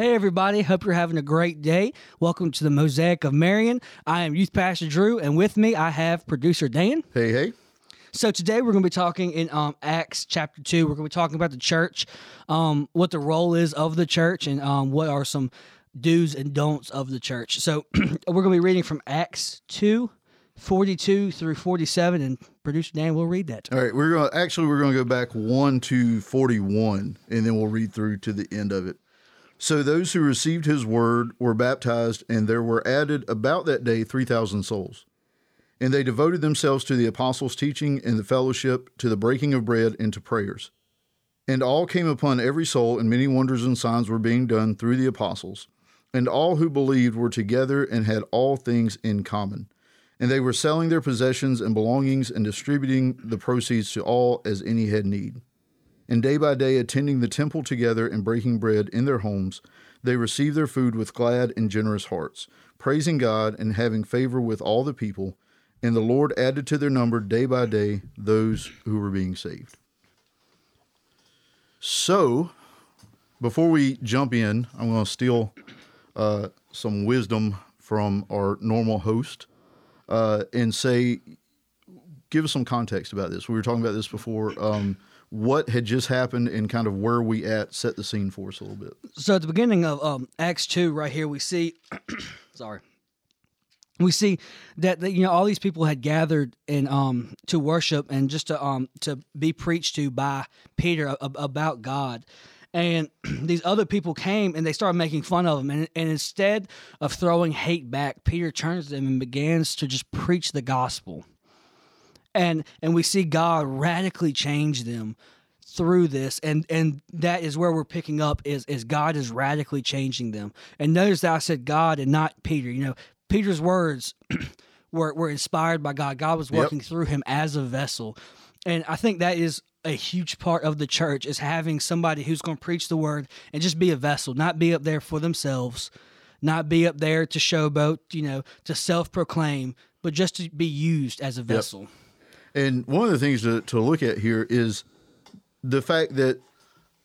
Hey, everybody. Hope you're having a great day. Welcome to the Mosaic of Marion. I am Youth Pastor Drew, and with me I have producer Dan. Hey, hey. So today we're going to be talking in um, Acts chapter 2. We're going to be talking about the church, um, what the role is of the church, and um, what are some do's and don'ts of the church. So we're going to be reading from Acts 2, 42 through 47, and producer Dan will read that. All right, we're going to actually we're going to go back 1 to 41 and then we'll read through to the end of it. So those who received his word were baptized, and there were added about that day 3,000 souls. And they devoted themselves to the apostles' teaching and the fellowship, to the breaking of bread, and to prayers. And all came upon every soul, and many wonders and signs were being done through the apostles. And all who believed were together and had all things in common. And they were selling their possessions and belongings and distributing the proceeds to all as any had need and day by day attending the temple together and breaking bread in their homes, they received their food with glad and generous hearts, praising God and having favor with all the people. And the Lord added to their number day by day those who were being saved. So, before we jump in, I'm going to steal uh, some wisdom from our normal host uh, and say, give us some context about this. We were talking about this before. Um, what had just happened and kind of where we at set the scene for us a little bit. So at the beginning of um, Acts 2, right here, we see, sorry, we see that, that you know all these people had gathered and um to worship and just to um to be preached to by Peter about God. And these other people came and they started making fun of him. And, and instead of throwing hate back peter turns to them and begins to just preach the gospel and and we see God radically change them through this and and that is where we're picking up is is God is radically changing them. And notice that I said God and not Peter. You know, Peter's words were were inspired by God. God was working yep. through him as a vessel. And I think that is a huge part of the church is having somebody who's going to preach the word and just be a vessel, not be up there for themselves, not be up there to showboat, you know, to self proclaim, but just to be used as a vessel. Yep. And one of the things to, to look at here is the fact that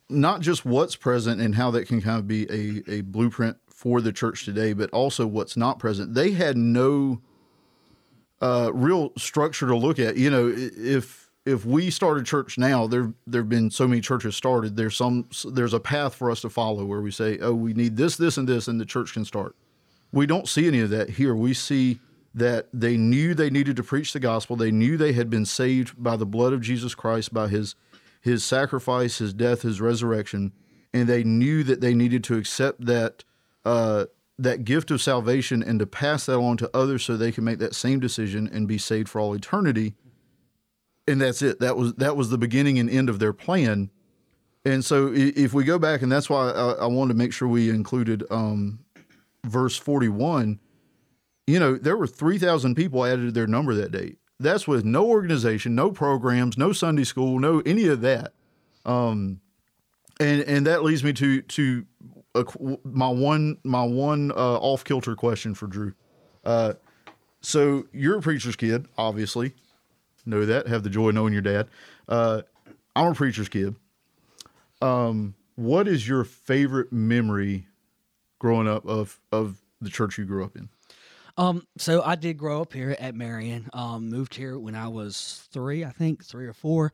not just what's present and how that can kind of be a, a blueprint for the church today, but also what's not present. They had no uh, real structure to look at. You know, if if we start a church now, there there've been so many churches started. There's some there's a path for us to follow where we say, oh, we need this, this, and this, and the church can start. We don't see any of that here. We see that they knew they needed to preach the gospel. They knew they had been saved by the blood of Jesus Christ, by his his sacrifice, his death, his resurrection, and they knew that they needed to accept that uh, that gift of salvation and to pass that on to others so they can make that same decision and be saved for all eternity. And that's it. That was that was the beginning and end of their plan. And so, if we go back, and that's why I, I wanted to make sure we included um, verse forty-one you know, there were 3,000 people added to their number that day. That's with no organization, no programs, no Sunday school, no any of that. Um, and and that leads me to to a, my one my one uh, off kilter question for Drew. Uh, so you're a preacher's kid, obviously. Know that. Have the joy of knowing your dad. Uh, I'm a preacher's kid. Um, what is your favorite memory growing up of of the church you grew up in? Um, so I did grow up here at Marion. Um, moved here when I was three, I think, three or four.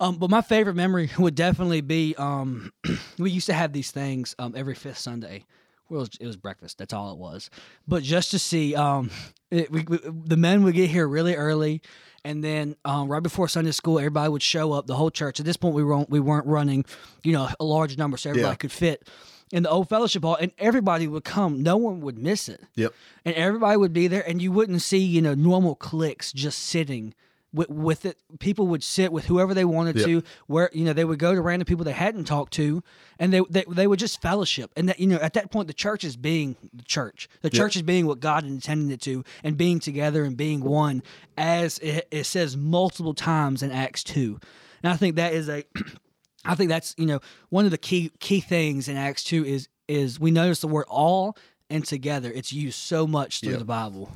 Um, but my favorite memory would definitely be um, we used to have these things um, every fifth Sunday. Well, it was, it was breakfast. That's all it was. But just to see, um, it, we, we, the men would get here really early, and then um, right before Sunday school, everybody would show up. The whole church. At this point, we weren't we weren't running, you know, a large number, so everybody yeah. could fit in the old fellowship hall and everybody would come no one would miss it yep and everybody would be there and you wouldn't see you know normal cliques just sitting with, with it. People would sit with whoever they wanted Yep. to. Where you know they would go to random people they hadn't talked to, and they they, they would just fellowship. And that you know at that point the church is being the church. The church is being what God intended it to, and being together and being one, as it, it says multiple times in Acts two. And I think that is a I think that's you know one of the key key things in Acts two is is we notice the word all and together. It's used so much through Yep. the Bible.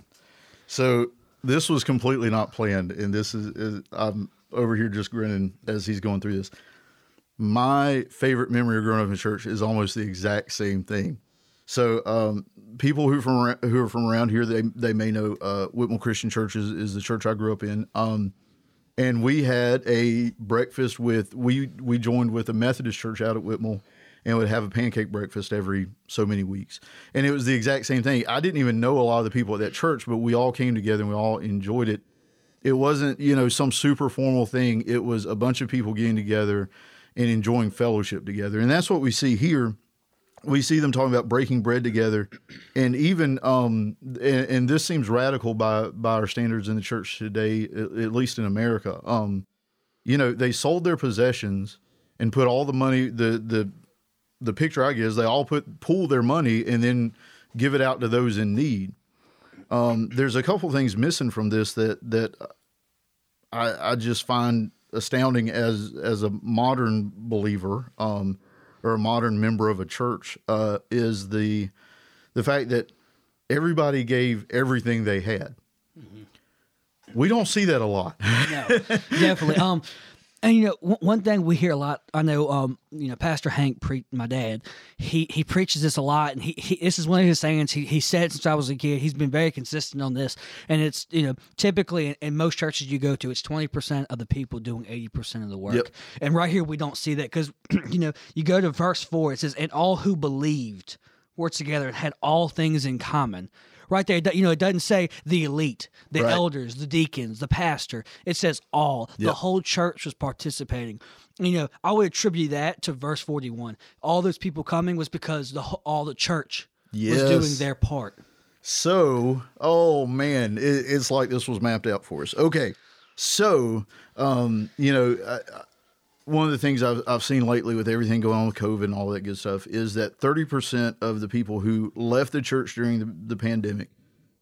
So this was completely not planned, and this is, is I'm over here just grinning as he's going through this. My favorite memory of growing up in church is almost the exact same thing. So um, people who from who are from around here, they they may know uh, Whitmore Christian Church is, is the church I grew up in. Um, and we had a breakfast with we we joined with a Methodist church out at Whitmore and would have a pancake breakfast every so many weeks. And it was the exact same thing. I didn't even know a lot of the people at that church, but we all came together and we all enjoyed it. It wasn't, you know, some super formal thing. It was a bunch of people getting together and enjoying fellowship together. And that's what we see here we see them talking about breaking bread together. And even um and, and this seems radical by by our standards in the church today at, at least in america. Um you know they sold their possessions and put all the money the the the picture i get is they all put pool their money and then give it out to those in need. Um there's a couple things missing from this that that i i just find astounding as as a modern believer. Um or a modern member of a church uh, is the the fact that everybody gave everything they had. We don't see that a lot. No, definitely. Um, and you know, one, one thing we hear a lot. I know, um, you know, Pastor Hank, pre- my dad, he he preaches this a lot, and he, he this is one of his sayings. He he said since I was a kid, he's been very consistent on this, and it's you know, typically in, in most churches you go to, it's twenty percent of the people doing eighty percent of the work, Yep. and right here we don't see that because you know, you go to verse four, it says, "And all who believed were together and had all things in common." Right there, you know, it doesn't say the elite, the Right. elders, the deacons, the pastor. It says all. The whole church was participating. You know, I would attribute that to verse 41. All those people coming was because the all the church was doing their part. So, oh man, it, it's like this was mapped out for us. Okay, so um, you know, I, one of the things I've I've seen lately with everything going on with COVID and all that good stuff is that thirty percent of the people who left the church during the, the pandemic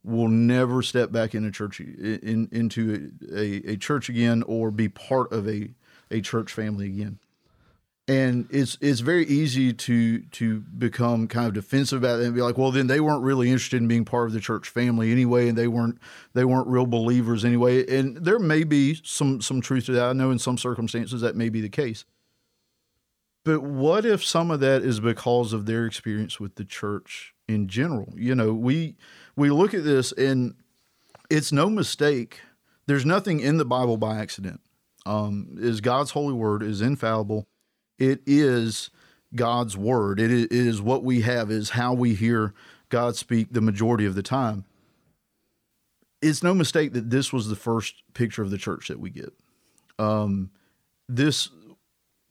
will never step back into church in, into a, a church again or be part of a a church family again and it's it's very easy to to become kind of defensive about it and be like, well, then they weren't really interested in being part of the church family anyway, and they weren't they weren't real believers anyway. And there may be some some truth to that. I know in some circumstances that may be the case. But what if some of that is because of their experience with the church in general? You know, we we look at this and it's no mistake. There's nothing in the Bible by accident. Um, is God's holy word is infallible it is God's word. It is, what we have, is how we hear God speak the majority of the time. It's no mistake that this was the first picture of the church that we get. Um, this,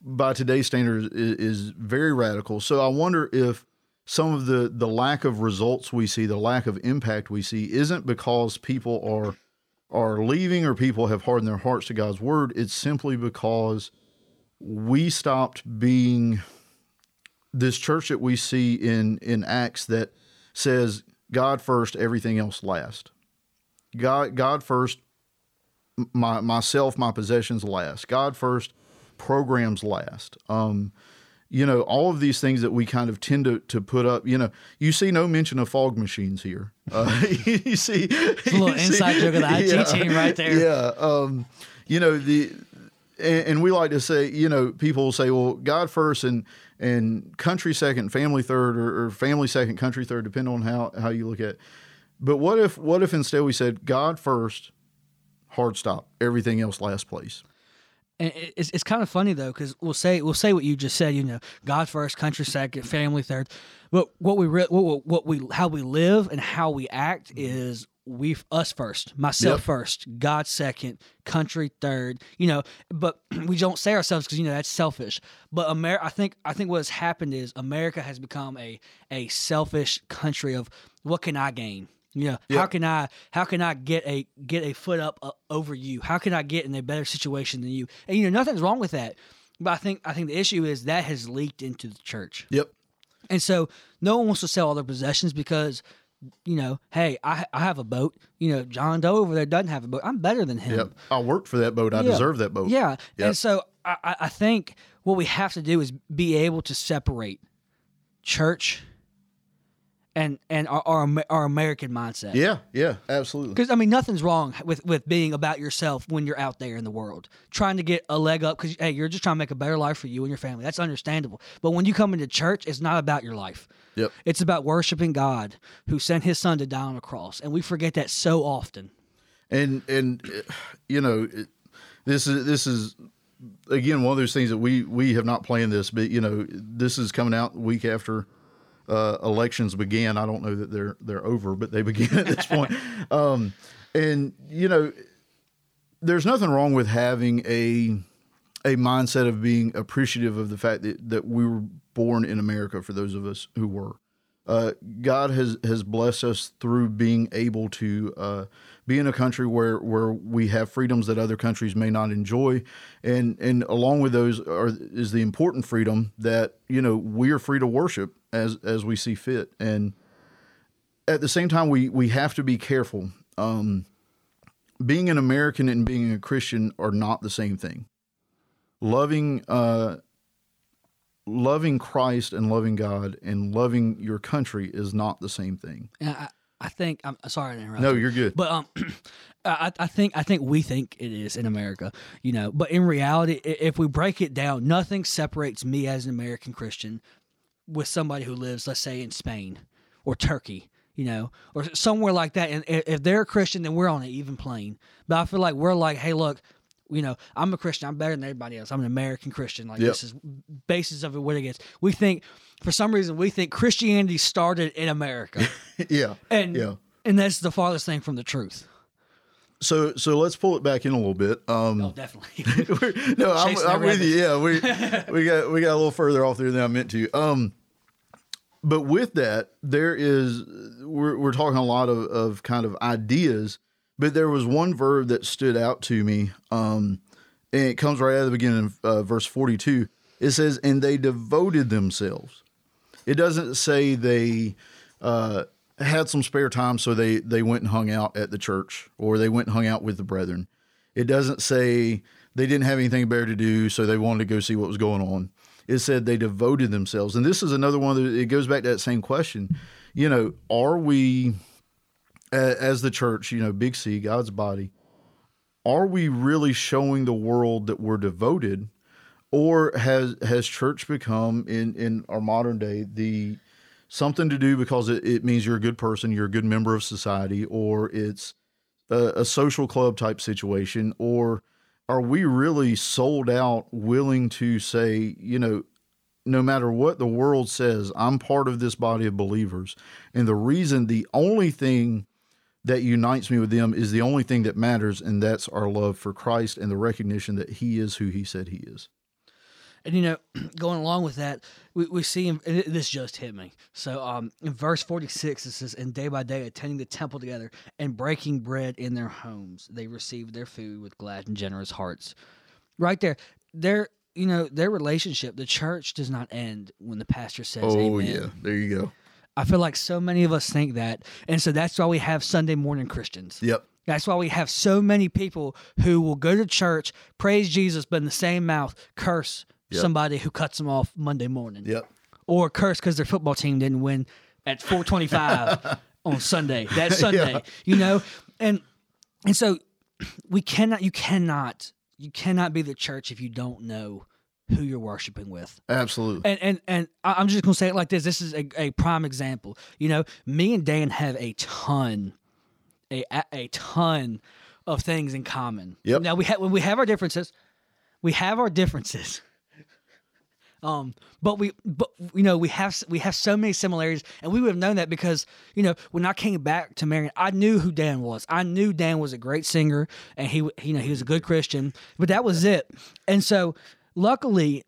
by today's standards, is, is very radical. So I wonder if some of the the lack of results we see, the lack of impact we see, isn't because people are are leaving or people have hardened their hearts to God's word. It's simply because we stopped being this church that we see in in Acts that says God first, everything else last. God God first, my myself, my possessions last. God first, programs last. Um, you know, all of these things that we kind of tend to, to put up, you know, you see no mention of fog machines here. Uh, you see a little inside joke of the IT team right there. Yeah. Um, you know, the and, and we like to say, you know, people will say, well, God first and and country second, family third, or, or family second, country third, depending on how how you look at. it. But what if what if instead we said God first, hard stop, everything else last place. And it's, it's kind of funny though because we'll say we'll say what you just said. You know, God first, country second, family third. But what we re- what, what we how we live and how we act mm-hmm. is we us first, myself Yep. first, God second, country third. You know, but we don't say ourselves because you know that's selfish. But America, I think I think what has happened is America has become a a selfish country of what can I gain. Yeah. Yeah. How can I how can I get a get a foot up uh, over you? How can I get in a better situation than you? And you know nothing's wrong with that. But I think I think the issue is that has leaked into the church. Yep. And so no one wants to sell all their possessions because you know, hey, I I have a boat. You know, John Doe over there doesn't have a boat. I'm better than him. Yep. I worked for that boat. I Yeah. deserve that boat. Yeah. Yep. And so I, I I think what we have to do is be able to separate church and and our our, our American mindset. Yeah. Yeah. Absolutely. Because I mean, nothing's wrong with with being about yourself when you're out there in the world, trying to get a leg up. Because hey, you're just trying to make a better life for you and your family. That's understandable. But when you come into church, it's not about your life. Yep. It's about worshiping God, who sent His Son to die on a cross, and we forget that so often. and and you know it, this is this is again one of those things that we we have not planned this but you know this is coming out week after uh, elections began i don't know that they're they're over but they begin at this point. Um and you know there's nothing wrong with having a a mindset of being appreciative of the fact that, that we were born in America for those of us who were. Uh, God has has blessed us through being able to uh, be in a country where where we have freedoms that other countries may not enjoy, and and along with those are is the important freedom that you know we are free to worship as as we see fit, and at the same time we we have to be careful. Um, being an American and being a Christian are not the same thing. Loving uh, loving Christ and loving God and loving your country is not the same thing. And I, I think I'm sorry to interrupt. No, you. you're good. But um, I, I think I think we think it is in America, you know. But in reality, if we break it down, nothing separates me as an American Christian with somebody who lives, let's say, in Spain or Turkey, you know, or somewhere like that. And if they're a Christian, then we're on an even plane. But I feel like we're like, hey, look. You know, I'm a Christian. I'm better than everybody else. I'm an American Christian. Like Yep. this is basis of it. What it is. We think, for some reason, we think Christianity started in America, yeah, and yeah. and that's the farthest thing from the truth. So so let's pull it back in a little bit. Um, Oh, definitely. no, I'm, I'm with you. Yeah, we we got we got a little further off there than I meant to. Um, but with that, there is we're we're talking a lot of of kind of ideas, but there was one verb that stood out to me. Um, and it comes right out of the beginning of uh, verse 42. It says, "And they devoted themselves." It doesn't say they uh, had some spare time, so they they went and hung out at the church, or they went and hung out with the brethren. It doesn't say they didn't have anything better to do, so they wanted to go see what was going on. It said they devoted themselves, and this is another one that it goes back to that same question. You know, are we as the church? You know, Big C, God's body. Are we really showing the world that we're devoted, or has has church become in in our modern day the something to do because it, it means you're a good person, you're a good member of society, or it's a, a social club type situation, or are we really sold out, willing to say, you know, no matter what the world says, I'm part of this body of believers. And the reason, the only thing that unites me with them is the only thing that matters, and that's our love for Christ and the recognition that He is who He said He is. And you know, going along with that, we, we see him. and This just hit me. So, um, in verse forty six, it says, "And day by day, attending the temple together and breaking bread in their homes, they received their food with glad and generous hearts." Right there, their you know their relationship, the church does not end when the pastor says, Oh Amen. yeah, there you go. I feel like so many of us think that, and so that's why we have Sunday morning Christians. Yep. That's why we have so many people who will go to church, praise Jesus, but in the same mouth curse Yep. somebody who cuts them off Monday morning, Yep. or curse because their football team didn't win at 4:25 on Sunday. That Sunday, Yeah. you know, and and so we cannot, you cannot, you cannot be the church if you don't know who you're worshiping with Absolutely. and and and I'm just gonna say it like this. This is a, a prime example. You know, me and Dan have a ton, a a, a ton of things in common. Yep. Now we have when we have our differences, we have our differences. Um, but we, but you know, we have we have so many similarities, and we would have known that because you know when I came back to Marion, I knew who Dan was. I knew Dan was a great singer, and he, you know, he was a good Christian. But that was it. And so, luckily,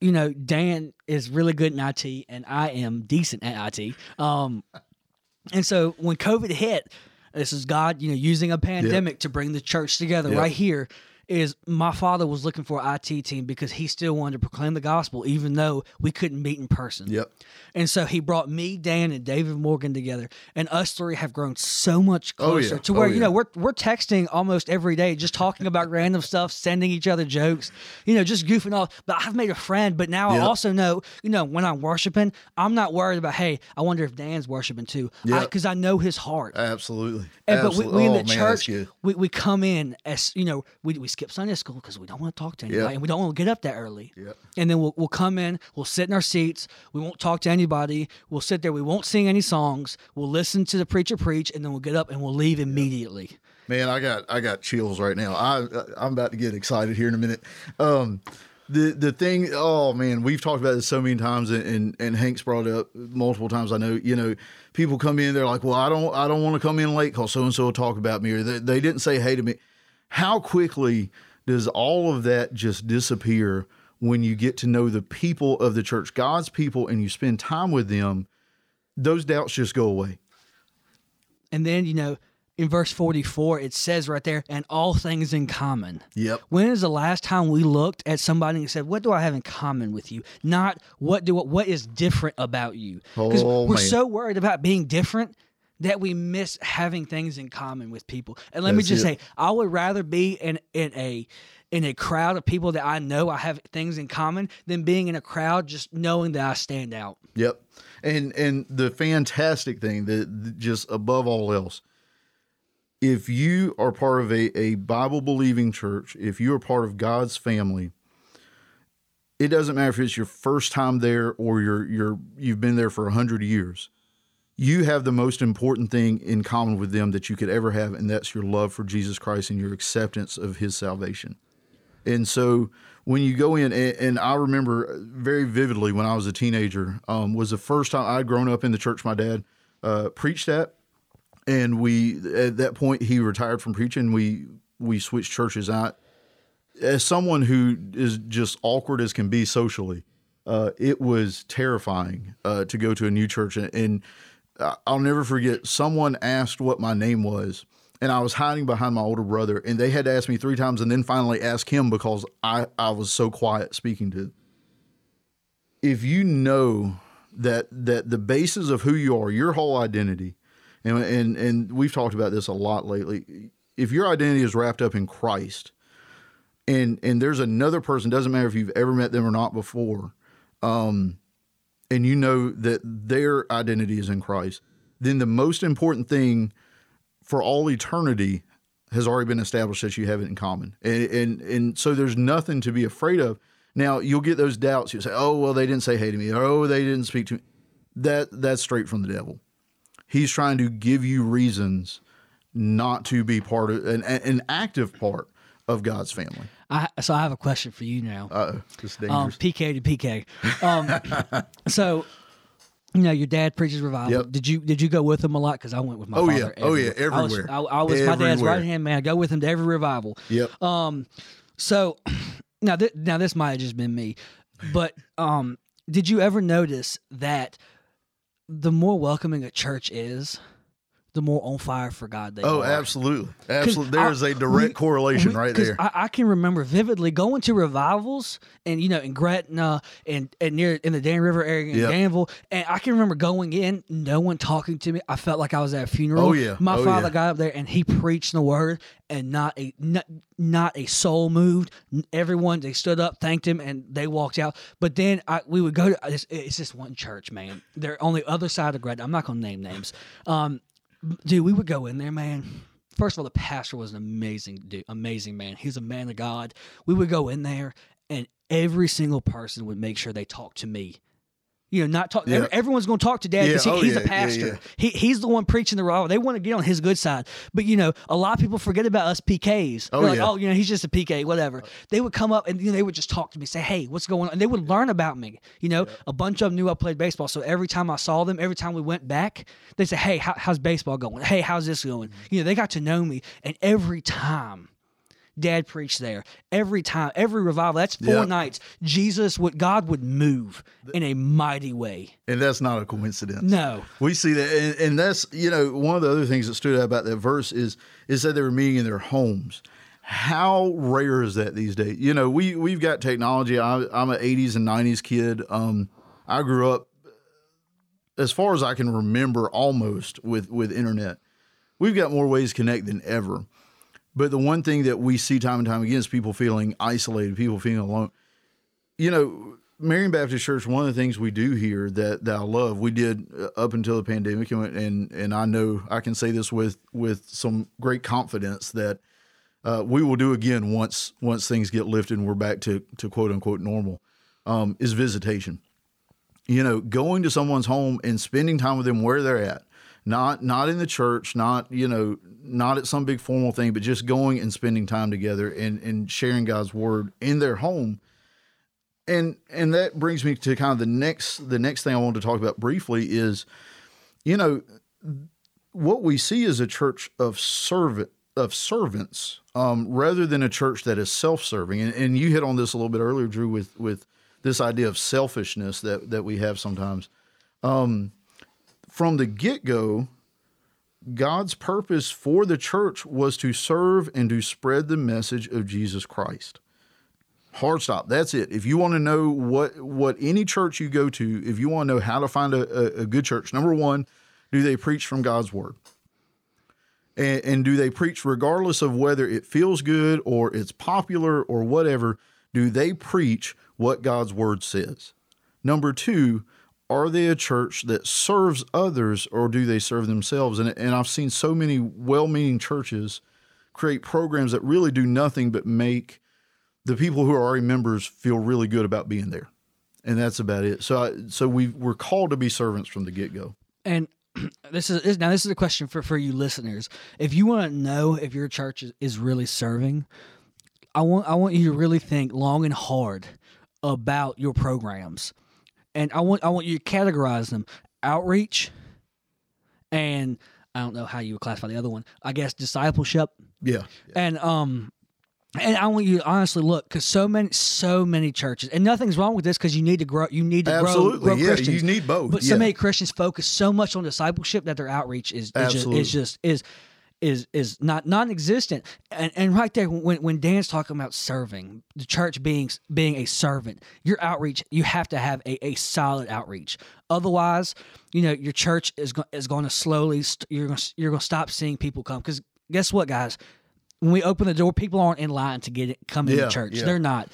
you know, Dan is really good in IT, and I am decent at IT. Um, And so when COVID hit, this is God, you know, using a pandemic to bring the church together Yep. right here. Is my father was looking for an IT team because he still wanted to proclaim the gospel, even though we couldn't meet in person. Yep. And so he brought me, Dan, and David Morgan together, and us three have grown so much Oh, closer yeah. to where Oh, you yeah. know we're we're texting almost every day, just talking about random stuff, sending each other jokes, you know, just goofing off. But I've made a friend. But now I also know, you know, when I'm worshiping, I'm not worried about. Hey, I wonder if Dan's worshiping too, Yep. because I, know his heart. Absolutely. And, but we, Absolutely. we in Oh, the man, church, we, we come in as you know, we, we skip Sunday school because we don't want to talk to anybody, Yep. and we don't want to get up that early. Yep. And then we'll we'll come in, we'll sit in our seats, we won't talk to anybody, we'll sit there, we won't sing any songs, we'll listen to the preacher preach, and then we'll get up and we'll leave immediately. Man, I got I got chills right now. I I'm about to get excited here in a minute. Um, the the thing, oh man, we've talked about this so many times, and and, and Hank's brought it up multiple times. I know, you know, people come in, they're like, well, I don't I don't want to come in late because so and so will talk about me, or they, they didn't say hey to me. How quickly does all of that just disappear when you get to know the people of the church, God's people, and you spend time with them? Those doubts just go away. And then, you know, in verse 44, it says right there, and all things in common. Yep. When is the last time we looked at somebody and said, "What do I have in common with you?" Not what do what is different about you? Because Oh, we're man. so worried about being different that we miss having things in common with people. And let me just it. say, I would rather be in in a in a crowd of people that I know I have things in common than being in a crowd just knowing that I stand out. Yep. And and the fantastic thing that that just above all else, if you are part of a, a Bible believing church, if you are part of God's family, it doesn't matter if it's your first time there or you're you're you've been there for a hundred years. You have the most important thing in common with them that you could ever have, and that's your love for Jesus Christ and your acceptance of his salvation. And so when you go in, and, and I remember very vividly when I was a teenager, um, was the first time I'd grown up in the church my dad uh, preached at. And we, at that point, he retired from preaching. We, we switched churches out. As someone who is just awkward as can be socially, uh, it was terrifying uh, to go to a new church. And, and I'll never forget, someone asked what my name was, and I was hiding behind my older brother, and they had to ask me three times, and then finally ask him because I, I was so quiet speaking to. Them. If you know that that the basis of who you are, your whole identity, and and and we've talked about this a lot lately. If your identity is wrapped up in Christ, and and there's another person, doesn't matter if you've ever met them or not before, um, and you know that their identity is in Christ, then the most important thing for all eternity has already been established that you have it in common. And and, and so there's nothing to be afraid of. Now you'll get those doubts. You say, "Oh, well, they didn't say hey to me. Oh, they didn't speak to me." That that's straight from the devil. He's trying to give you reasons not to be part of an, an active part of God's family. I, so I have a question for you now. Uh, it's um. PK to PK. Um, so, you know, your dad preaches revival. Yep. Did you did you go with him a lot? Because I went with my Oh, yeah. father. Oh, yeah. everywhere. I was, I, I was my dad's right hand man. I go with him to every revival. yep. Um, so now th- now this might have just been me, but um, did you ever notice that the more welcoming a church is, the more on fire for God they Oh, are? Oh, absolutely. Absolutely. I- There is a direct we- correlation we- right there. I, I can remember vividly going to revivals and you know in Gretna and, and near in the Dan River area in Yep. Danville, and I can remember going in, no one talking to me. I felt like I was at a funeral. Oh, yeah. my Oh, father yeah. got up there and he preached the word, and not a not, not a soul moved. Everyone they stood up, thanked him, and they walked out. But then I, we would go to it's, it's just one church, man. They're on the other side of Gretna. I'm not gonna name names. Um, dude, we would go in there, man. First of all, the pastor was an amazing dude, amazing man. He's a man of God. We would go in there, and every single person would make sure they talked to me. You know, not talk. Yeah. Everyone's going to talk to dad because Yeah, he, oh, he's yeah, a pastor. He he's the one preaching the revival. They want to get on his good side, but you know, a lot of people forget about us PKs. Oh, They're like, oh, you know, he's just a PK, whatever. They would come up and you know, they would just talk to me, say, hey, what's going on? And they would learn about me. You know, a bunch of them knew I played baseball, so every time I saw them, every time we went back, they say, hey, how, how's baseball going? Hey, how's this going? Mm-hmm. You know, they got to know me, and every time Dad preached there. Every time, every revival, that's four Yeah. nights. Jesus would God would move in a mighty way. And that's not a coincidence. No. We see that, and, and that's you know one of the other things that stood out about that verse is is that they were meeting in their homes. How rare is that these days? You know, we we've got technology. I, I'm an '80s and '90s kid. Um, I grew up, as far as I can remember, almost with with internet. We've got more ways to connect than ever. But the one thing that we see time and time again is people feeling isolated, people feeling alone. You know, Marion Baptist Church, one of the things we do here that, that I love, we did uh, up until the pandemic, and and, and I know I can say this with with some great confidence that uh, we will do again once once things get lifted and we're back to to quote unquote normal. Um, is visitation. You know, going to someone's home and spending time with them where they're at, not not in the church, not you know, not at some big formal thing, but just going and spending time together and and sharing God's word in their home and and that brings me to kind of the next the next thing I wanted to talk about briefly is, you know, what we see is a church of servant of servants, um, rather than a church that is self-serving. And, and you hit on this a little bit earlier, Drew, with with this idea of selfishness that that we have sometimes. Um, from the get go, God's purpose for the church was to serve and to spread the message of Jesus Christ. Hard stop. That's it. If you want to know what what any church you go to if you want to know how to find a, a, good church number one do they preach from god's word? And, and do they preach regardless of whether it feels good or it's popular or whatever do they preach what god's word says? Number two are they a church that serves others or do they serve themselves and, and i've seen so many well-meaning churches create programs that really do nothing but make the people who are already members feel really good about being there, and that's about it. So, I, so we we're called to be servants from the get go. And this is now this is a question for for you listeners. If you want to know if your church is, is really serving, I want I want you to really think long and hard about your programs, and I want I want you to categorize them: outreach, and I don't know how you would classify the other one. I guess discipleship, Yeah, and um. And I want you to honestly look because so many, so many churches, and nothing's wrong with this because you need to grow. You need to absolutely. grow, grow yeah, Christians. you need both. But yeah. so many Christians focus so much on discipleship that their outreach is is just, is just is is is not non-existent. And and right there when when Dan's talking about serving, the church being being a servant, your outreach you have to have a, a solid outreach. Otherwise, you know your church is go, is going to slowly st- you're going to, you're going to stop seeing people come because guess what, guys. When we open the door, people aren't in line to get it, come Yeah, into church. yeah. They're not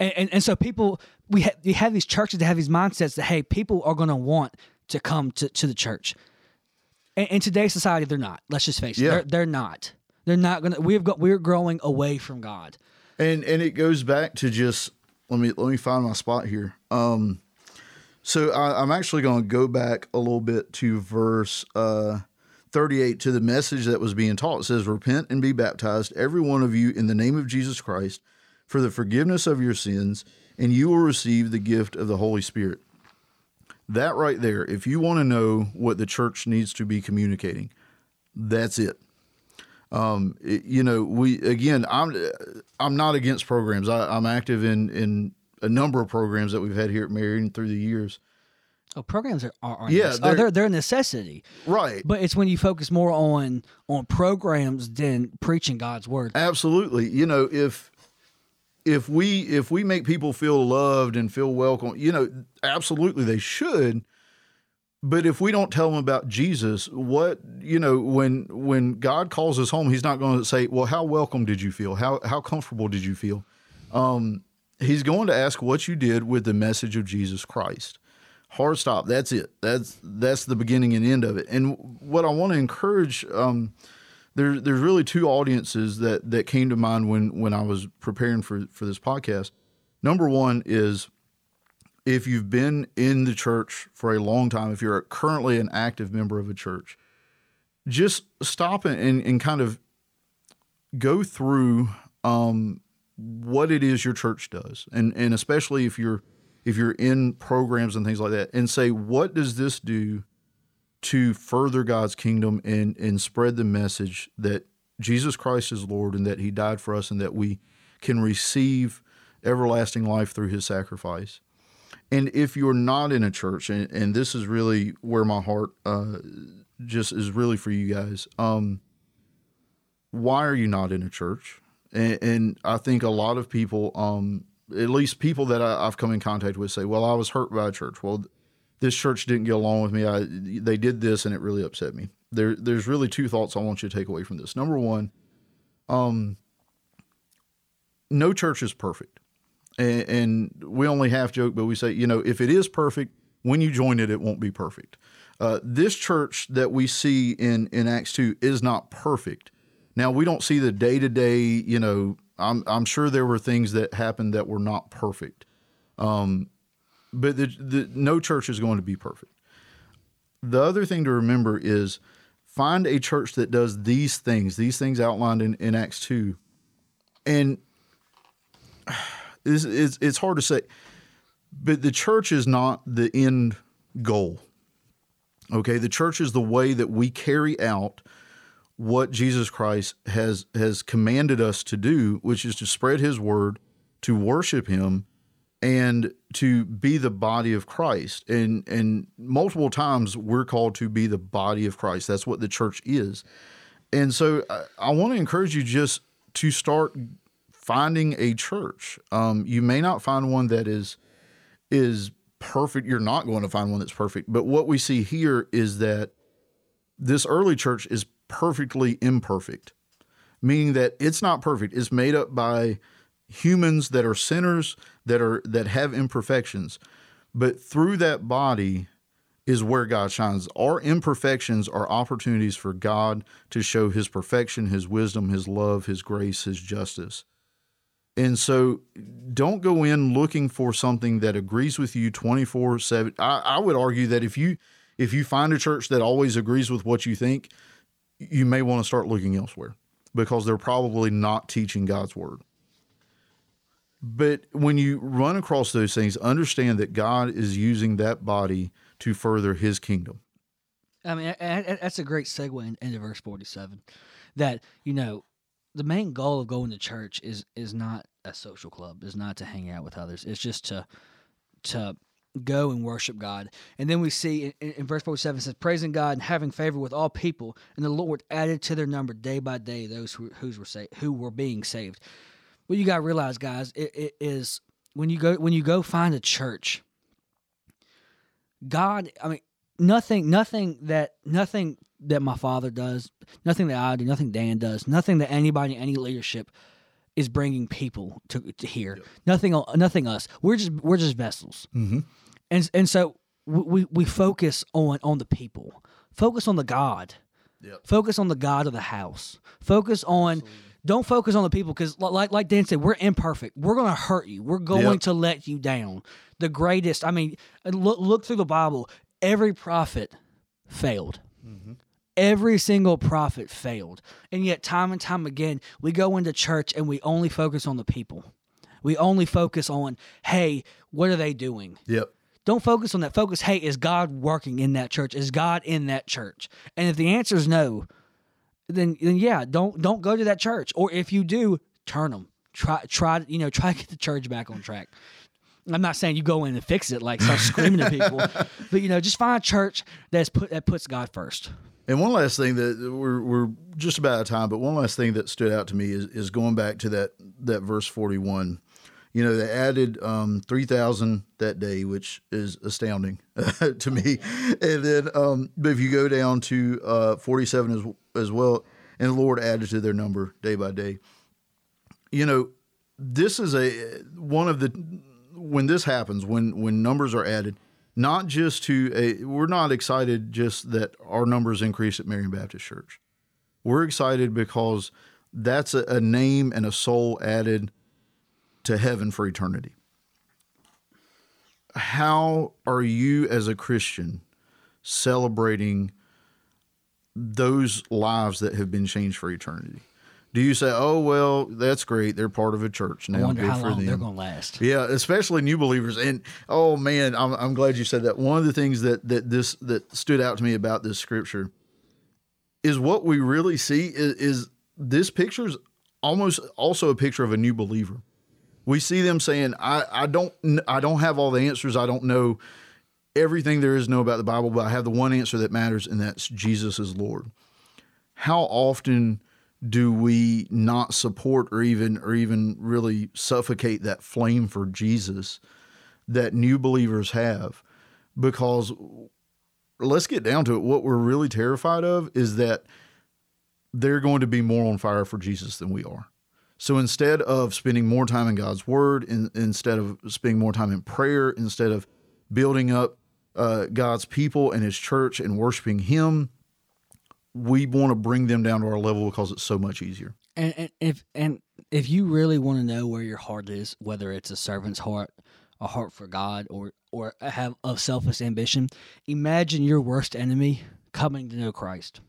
and, and, and so people we ha- we have these churches that have these mindsets that hey people are going to want to come to, to the church and in today's society they're not let's just face it Yeah. they're, they're not they're not going to we've got we're growing away from god and and it goes back to just let me let me find my spot here. Um, so I, I'm actually going to go back a little bit to verse uh, 38 to the message that was being taught. It says, "Repent and be baptized, every one of you, in the name of Jesus Christ, for the forgiveness of your sins, and you will receive the gift of the Holy Spirit." That right there, if you want to know what the church needs to be communicating, that's it um, it- you know, we again, I'm I'm not against programs. I, I'm active in in a number of programs that we've had here at Marion through the years. oh programs are, are, are Yeah, oh, they're- they're they're a necessity Right. but it's when you focus more on on programs than preaching god's word Absolutely. You know, if if we if we make people feel loved and feel welcome, you know, absolutely they should. But if we don't tell them about Jesus, what you know, when when God calls us home, He's not going to say, "Well, how welcome did you feel? How how comfortable did you feel?" Um, he's going to ask what you did with the message of Jesus Christ. Hard stop. That's it. That's that's the beginning and end of it. And what I want to encourage, um, there's there's really two audiences that that came to mind when when I was preparing for for this podcast. Number one is if you've been in the church for a long time, if you're currently an active member of a church, just stop and, and, and kind of go through um, what it is your church does, and and especially if you're if you're in programs and things like that, and say what does this do to further God's kingdom and and spread the message that Jesus Christ is Lord and that He died for us and that we can receive everlasting life through His sacrifice. And if you're not in a church, and, and this is really where my heart uh, just is really for you guys, um, why are you not in a church? And, and I think a lot of people, um, at least people that I, have come in contact with, say, "Well, I was hurt by a church. Well, this church didn't get along with me. I, they did this, and it really upset me." There, there's really two thoughts I want you to take away from this. Number one, um, no church is perfect, and, and we only half joke, but we say, you know, if it is perfect, when you join it, it won't be perfect. Uh, this church that we see in in Acts two is not perfect now we don't see the day to day. You know, I'm I'm sure there were things that happened that were not perfect, um, but the, the, no church is going to be perfect. The other thing to remember is find a church that does these things, these things outlined in, in Acts two, and it's, it's it's hard to say, but the church is not the end goal. Okay, the church is the way that we carry out what Jesus Christ has has commanded us to do, which is to spread his word, to worship him and to be the body of Christ. And and multiple times we're called to be the body of Christ. That's what the church is. And so I, I want to encourage you just to start finding a church. Um, you may not find one that is is perfect. You're not going to find one that's perfect. But what we see here is that this early church is perfectly imperfect, meaning that it's not perfect. It's made up by humans that are sinners that are that have imperfections. But through that body is where God shines. Our imperfections are opportunities for God to show his perfection, his wisdom, his love, his grace, his justice. And so don't go in looking for something that agrees with you 24 7. I, I would argue that if you if you find a church that always agrees with what you think, you may want to start looking elsewhere because they're probably not teaching God's word. But when you run across those things, understand that God is using that body to further his kingdom. I mean, that's a great segue into verse 47 that, you know, the main goal of going to church is is not a social club, is not to hang out with others. It's just to to go and worship God. And then we see in, in verse 47 says, praising God and having favor with all people, and the Lord added to their number day by day those who, who were saved, who were being saved. What you got to realize, guys, it, it is when you go when you go find a church, God, I mean, nothing, nothing that nothing that my father does, nothing that I do, nothing Dan does, nothing that anybody, any leadership is bringing people to to here. Yep. Nothing, nothing us. We're just we're just vessels. Mm-hmm and and so we we focus on on the people, focus on the God, yep. focus on the God of the house, focus on. Absolutely. Don't focus on the people because, like like Dan said, we're imperfect. We're going to hurt you. We're going yep. to let you down. The greatest. I mean, look look through the Bible. Every prophet failed. Mm-hmm. Every single prophet failed. And yet, time and time again, we go into church and we only focus on the people. We only focus on, hey, what are they doing? Yep. Don't focus on that. Focus, hey, is God working in that church? Is God in that church? And if the answer is no, then then yeah, don't don't go to that church. Or if you do, turn them. Try try you know try to get the church back on track. I'm not saying you go in and fix it, like start screaming at people, but you know, just find a church that's put that puts God first. And one last thing that we're we're just about out of time, but one last thing that stood out to me is is going back to that that verse 41 you know, they added um, 3,000 that day, which is astounding to me. And then, um, but if you go down to uh, 47 as, as well, and the Lord added to their number day by day. You know, this is a one of the when this happens when when numbers are added, not just to a we're not excited just that our numbers increase at Marion Baptist Church. We're excited because that's a, a name and a soul added to heaven for eternity. How are you as a Christian celebrating those lives that have been changed for eternity? Do you say, "Oh well, that's great. They're part of a church now. I wonder Good how for long them. they're going to last." Yeah, especially new believers. And oh man, I'm, I'm glad you said that. One of the things that that this that stood out to me about this scripture is what we really see is, is this picture is almost also a picture of a new believer. We see them saying, I, I don't I don't have all the answers. I don't know everything there is to know about the Bible, but I have the one answer that matters, and that's Jesus is Lord. How often do we not support or even or even really suffocate that flame for Jesus that new believers have? Because let's get down to it. What we're really terrified of is that they're going to be more on fire for Jesus than we are. So instead of spending more time in God's Word, in, instead of spending more time in prayer, instead of building up uh, God's people and His church and worshiping Him, we want to bring them down to our level because it's so much easier. And, and if and if you really want to know where your heart is, whether it's a servant's heart, a heart for God, or or have a selfish ambition, imagine your worst enemy coming to know Christ.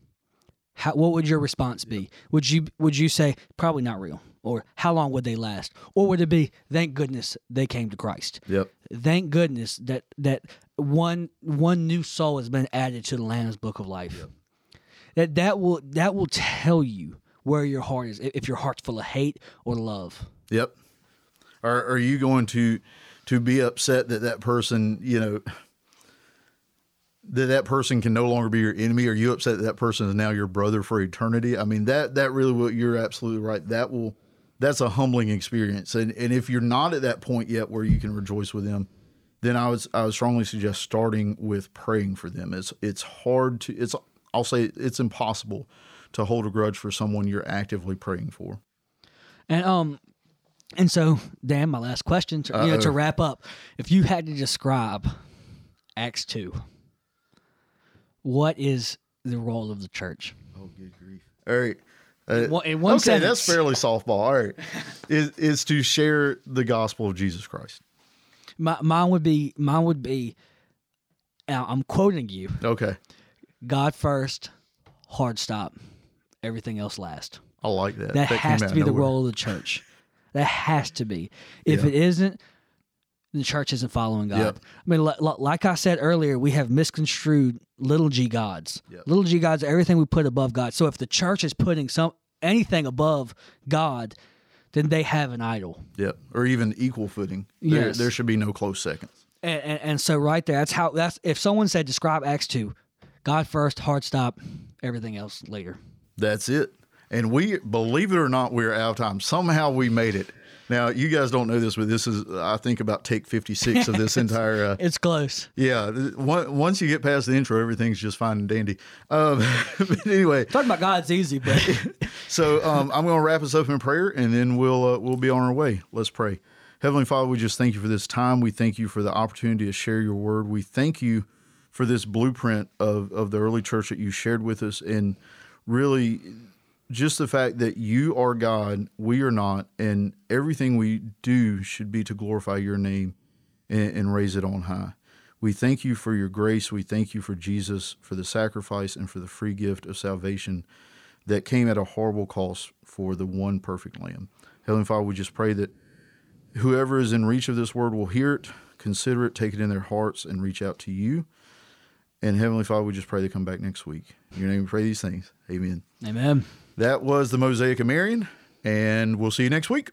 How, what would your response be? Would you would you say probably not real, or how long would they last, or would it be thank goodness they came to Christ? Yep. Thank goodness that that one one new soul has been added to the Lamb's Book of Life. Yep. That that will that will tell you where your heart is. If your heart's full of hate or love. Yep. Are are you going to to be upset that that person you know? that that person can no longer be your enemy? Are you upset that that person is now your brother for eternity? I mean, that that really will. You're absolutely right. That will. That's a humbling experience, and and if you're not at that point yet where you can rejoice with them, then I was I would strongly suggest starting with praying for them. It's it's hard to it's I'll say it's impossible to hold a grudge for someone you're actively praying for. And um, and so Dan, my last question, to, you know, to wrap up, if you had to describe Acts two what is the role of the church? Oh, good grief! All right. Uh, in one okay, sentence. that's fairly softball. All right, is is to share the gospel of Jesus Christ. My, mine would be mine would be. I'm quoting you. Okay. God first, hard stop, everything else last. I like that. That, that has to be the role of the church. That has to be. If yeah. it isn't, the church isn't following God. Yep. I mean, like I said earlier, we have misconstrued little g gods. Yep. Little g gods are everything we put above God. So if the church is putting some anything above God, then they have an idol. Yep, or even equal footing. Yes. There, there should be no close seconds. And, and, and so right there, that's how that's if someone said describe Acts two, God first, hard stop, everything else later. That's it. And we believe it or not, we're out of time. Somehow we made it. Now, you guys don't know this, but this is, I think, about take 56 of this entire. Uh, it's close. Yeah. Once you get past the intro, everything's just fine and dandy. Um, but anyway. Talking about God's easy, but. so um, I'm going to wrap us up in prayer and then we'll, uh, we'll be on our way. Let's pray. Heavenly Father, we just thank you for this time. We thank you for the opportunity to share your word. We thank you for this blueprint of, of the early church that you shared with us. And really, just the fact that you are God, we are not, and everything we do should be to glorify your name and, and, raise it on high. We thank you for your grace. We thank you for Jesus, for the sacrifice, and for the free gift of salvation that came at a horrible cost for the one perfect Lamb. Heavenly Father, we just pray that whoever is in reach of this word will hear it, consider it, take it in their hearts, and reach out to you. And Heavenly Father, we just pray they come back next week. In your name we pray these things. Amen. Amen. That was the Mosaic of Marion, and we'll see you next week.